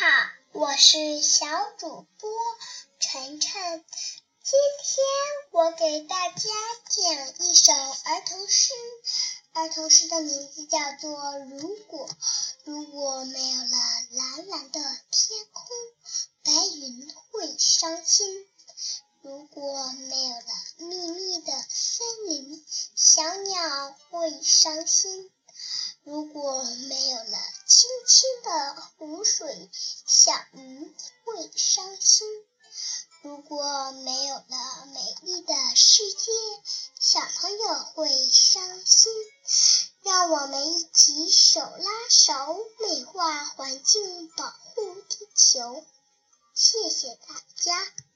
好，我是小主播晨晨。今天我给大家讲一首儿童诗，儿童诗的名字叫做《如果》。如果没有了蓝蓝的天空，白云会伤心；如果没有了密密的森林，小鸟会伤心；如果没有了的湖水，小鱼会伤心；如果没有了美丽的世界，小朋友会伤心。让我们一起手拉手，美化环境，保护地球。谢谢大家。